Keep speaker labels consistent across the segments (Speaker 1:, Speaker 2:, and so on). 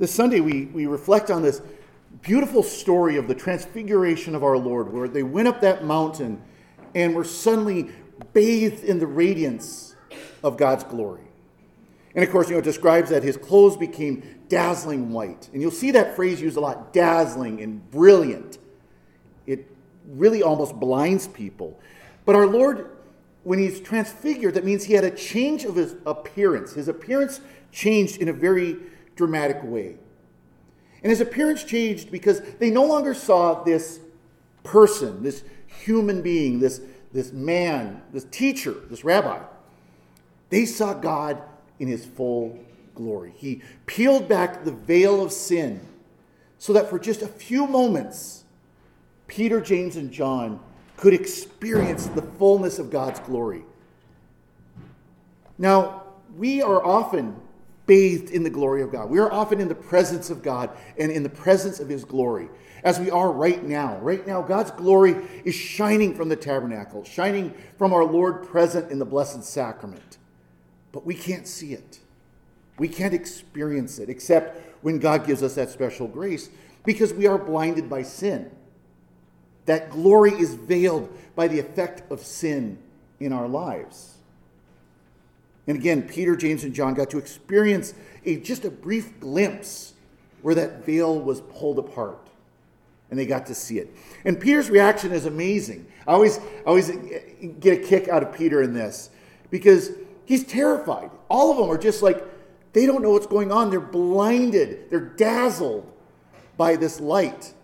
Speaker 1: this Sunday, we, we reflect on this beautiful story of the transfiguration of our Lord, where they went up that mountain and were suddenly bathed in the radiance of God's glory. And of course, you know, it describes that his clothes became dazzling white. And you'll see that phrase used a lot dazzling and brilliant. It really almost blinds people. But our Lord, when he's transfigured, that means he had a change of his appearance. His appearance changed in a very dramatic way. And his appearance changed because they no longer saw this person, this human being, this, this man, this teacher, this rabbi. They saw God in his full glory. He peeled back the veil of sin so that for just a few moments, Peter, James, and John could experience the fullness of God's glory. Now, we are often bathed in the glory of God. We are often in the presence of God and in the presence of His glory, as we are right now. Right now, God's glory is shining from the tabernacle, shining from our Lord present in the Blessed Sacrament. But we can't see it. We can't experience it except when God gives us that special grace because we are blinded by sin. That glory is veiled by the effect of sin in our lives. And again, Peter, James, and John got to experience a, just a brief glimpse where that veil was pulled apart. And they got to see it. And Peter's reaction is amazing. I always, I always get a kick out of Peter in this because he's terrified. All of them are just like, they don't know what's going on. They're blinded, they're dazzled by this light.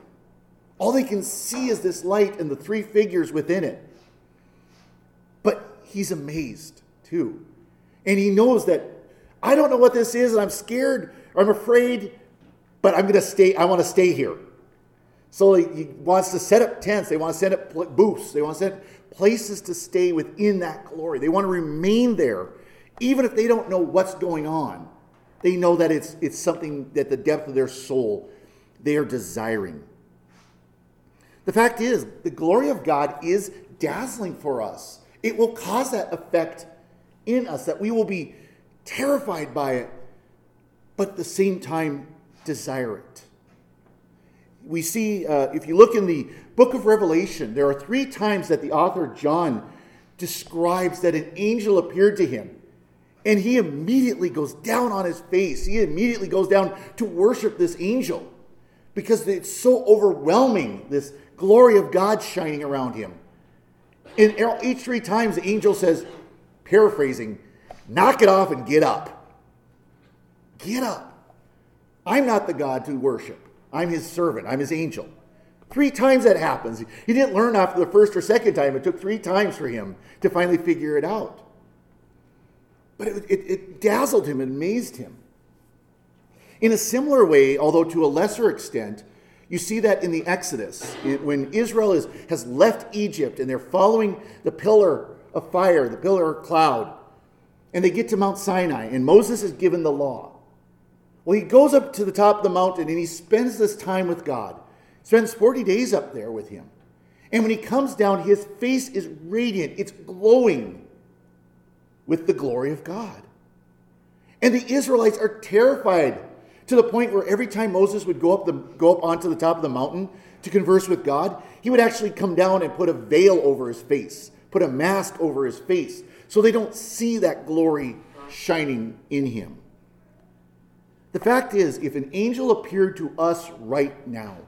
Speaker 1: All they can see is this light and the three figures within it. But he's amazed too. And he knows that I don't know what this is, and I'm scared, I'm afraid, but I'm going to stay, I want to stay here. So he wants to set up tents, they want to set up booths, they want to set places to stay within that glory. They want to remain there, even if they don't know what's going on. They know that it's, it's something that the depth of their soul they are desiring. The fact is, the glory of God is dazzling for us. It will cause that effect in us, that we will be terrified by it, but at the same time desire it. We see, uh, if you look in the book of Revelation, there are three times that the author John describes that an angel appeared to him. And he immediately goes down on his face. He immediately goes down to worship this angel because it's so overwhelming, this glory of God shining around him. And each three times the angel says, paraphrasing, knock it off and get up. Get up. I'm not the God to worship. I'm his servant. I'm his angel. Three times that happens. He didn't learn after the first or second time. It took three times for him to finally figure it out. But it, it, it dazzled him and amazed him. In a similar way, although to a lesser extent, you see that in the Exodus, when Israel is, has left Egypt and they're following the pillar of fire, the pillar of cloud, and they get to Mount Sinai, and Moses is given the law. Well, he goes up to the top of the mountain and he spends this time with God, spends 40 days up there with him. And when he comes down, his face is radiant, it's glowing with the glory of God. And the Israelites are terrified to the point where every time Moses would go up, the, go up onto the top of the mountain to converse with God, he would actually come down and put a veil over his face put a mask over his face so they don't see that glory shining in him. The fact is, if an angel appeared to us right now,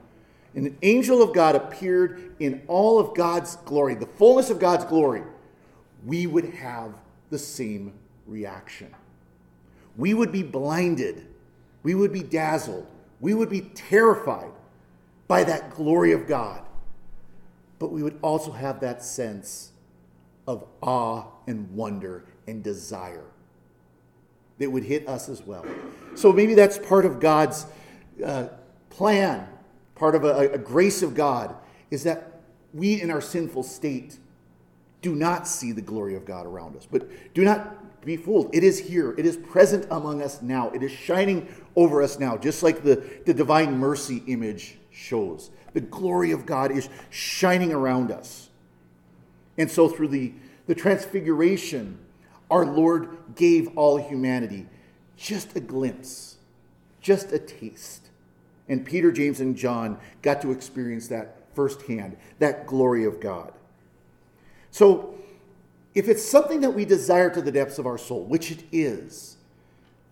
Speaker 1: and an angel of God appeared in all of God's glory, the fullness of God's glory, we would have the same reaction. We would be blinded. We would be dazzled. We would be terrified by that glory of God. But we would also have that sense of awe and wonder and desire that would hit us as well. So maybe that's part of God's uh, plan, part of a, a grace of God, is that we in our sinful state do not see the glory of God around us. But do not be fooled. It is here, it is present among us now, it is shining over us now, just like the, the divine mercy image shows. The glory of God is shining around us. And so through the, the transfiguration, our Lord gave all humanity just a glimpse, just a taste. And Peter, James, and John got to experience that firsthand, that glory of God. So, if it's something that we desire to the depths of our soul, which it is,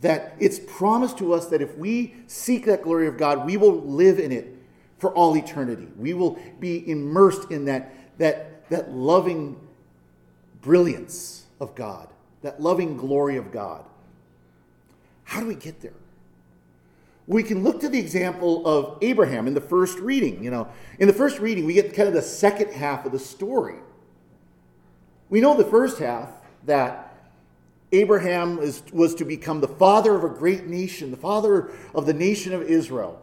Speaker 1: that it's promised to us that if we seek that glory of God, we will live in it for all eternity. We will be immersed in that, that, that loving brilliance of God, that loving glory of God. How do we get there? We can look to the example of Abraham in the first reading. You know, in the first reading, we get kind of the second half of the story. We know the first half that Abraham is, was to become the father of a great nation, the father of the nation of Israel,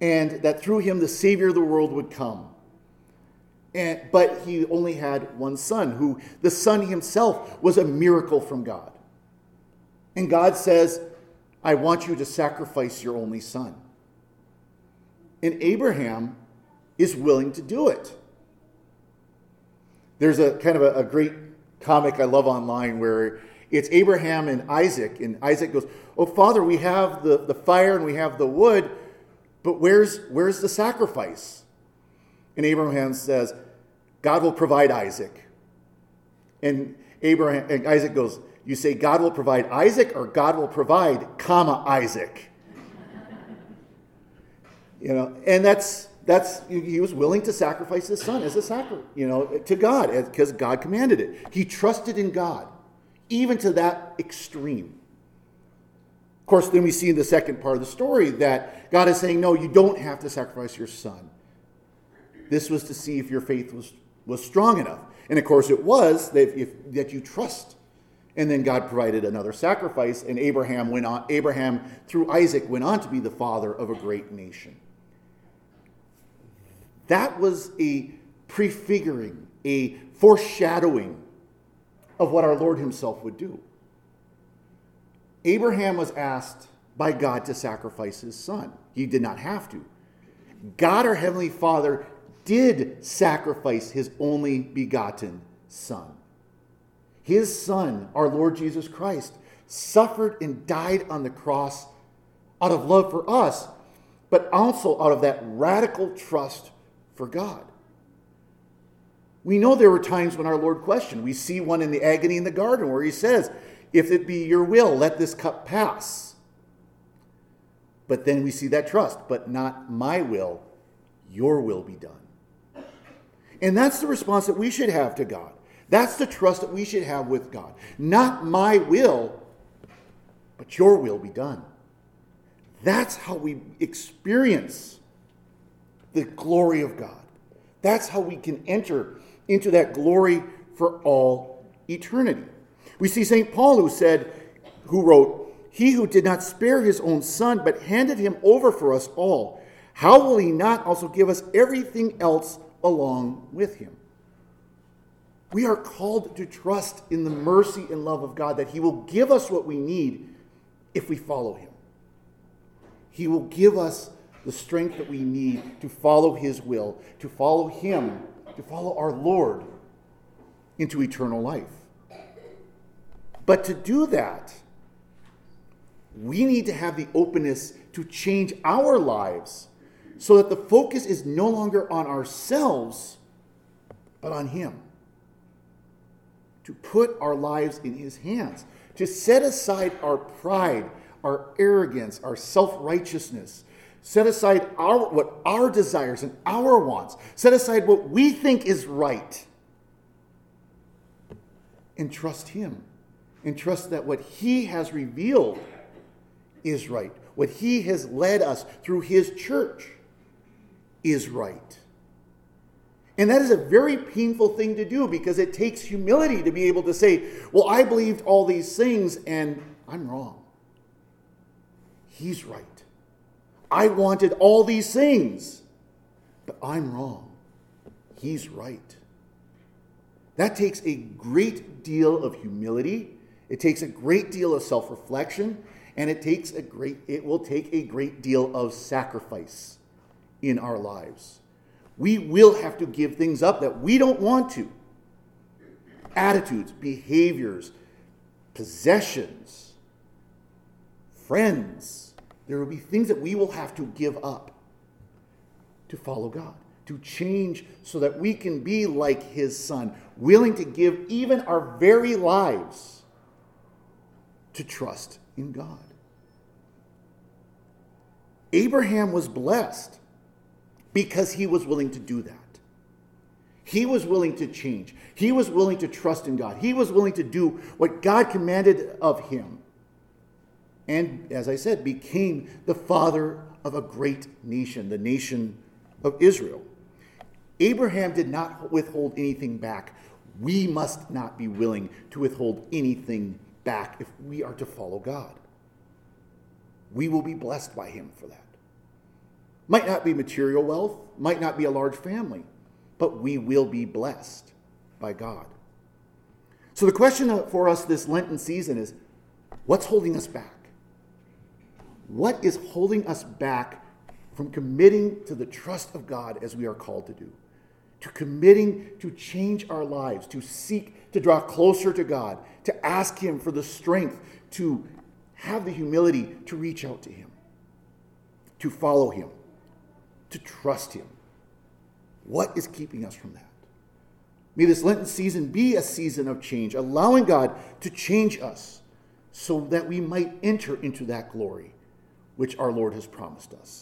Speaker 1: and that through him the Savior of the world would come. And, but he only had one son, who the son himself was a miracle from God. And God says, I want you to sacrifice your only son. And Abraham is willing to do it. There's a kind of a, a great comic I love online where it's Abraham and Isaac, and Isaac goes, Oh, Father, we have the, the fire and we have the wood, but where's, where's the sacrifice? And Abraham says, God will provide Isaac. And Abraham and Isaac goes, You say God will provide Isaac or God will provide, comma, Isaac. you know, and that's that's he was willing to sacrifice his son as a sacrifice, you know, to God because God commanded it. He trusted in God, even to that extreme. Of course, then we see in the second part of the story that God is saying, No, you don't have to sacrifice your son. This was to see if your faith was, was strong enough. And of course, it was that, if, that you trust. And then God provided another sacrifice, and Abraham went on, Abraham, through Isaac, went on to be the father of a great nation. That was a prefiguring, a foreshadowing of what our Lord Himself would do. Abraham was asked by God to sacrifice his son. He did not have to. God, our Heavenly Father, did sacrifice his only begotten Son. His Son, our Lord Jesus Christ, suffered and died on the cross out of love for us, but also out of that radical trust for God. We know there were times when our Lord questioned. We see one in the agony in the garden where he says, If it be your will, let this cup pass. But then we see that trust, but not my will, your will be done. And that's the response that we should have to God. That's the trust that we should have with God. Not my will, but your will be done. That's how we experience the glory of God. That's how we can enter into that glory for all eternity. We see St. Paul who said, who wrote, He who did not spare his own son, but handed him over for us all, how will he not also give us everything else along with him? We are called to trust in the mercy and love of God that he will give us what we need if we follow him. He will give us the strength that we need to follow His will, to follow Him, to follow our Lord into eternal life. But to do that, we need to have the openness to change our lives so that the focus is no longer on ourselves, but on Him. To put our lives in His hands, to set aside our pride, our arrogance, our self righteousness, Set aside our, what our desires and our wants. Set aside what we think is right. And trust Him. And trust that what He has revealed is right. What He has led us through His church is right. And that is a very painful thing to do because it takes humility to be able to say, Well, I believed all these things and I'm wrong. He's right. I wanted all these things, but I'm wrong. He's right. That takes a great deal of humility. It takes a great deal of self-reflection, and it takes a great it will take a great deal of sacrifice in our lives. We will have to give things up that we don't want to. Attitudes, behaviors, possessions, friends, There will be things that we will have to give up to follow God, to change so that we can be like his son, willing to give even our very lives to trust in God. Abraham was blessed because he was willing to do that. He was willing to change. He was willing to trust in God. He was willing to do what God commanded of him. And as I said, became the father of a great nation, the nation of Israel. Abraham did not withhold anything back. We must not be willing to withhold anything back if we are to follow God. We will be blessed by him for that. Might not be material wealth, might not be a large family, but we will be blessed by God. So the question for us this Lenten season is what's holding us back? What is holding us back from committing to the trust of God as we are called to do? To committing to change our lives, to seek to draw closer to God, to ask Him for the strength to have the humility to reach out to Him, to follow Him, to trust Him. What is keeping us from that? May this Lenten season be a season of change, allowing God to change us so that we might enter into that glory which our Lord has promised us.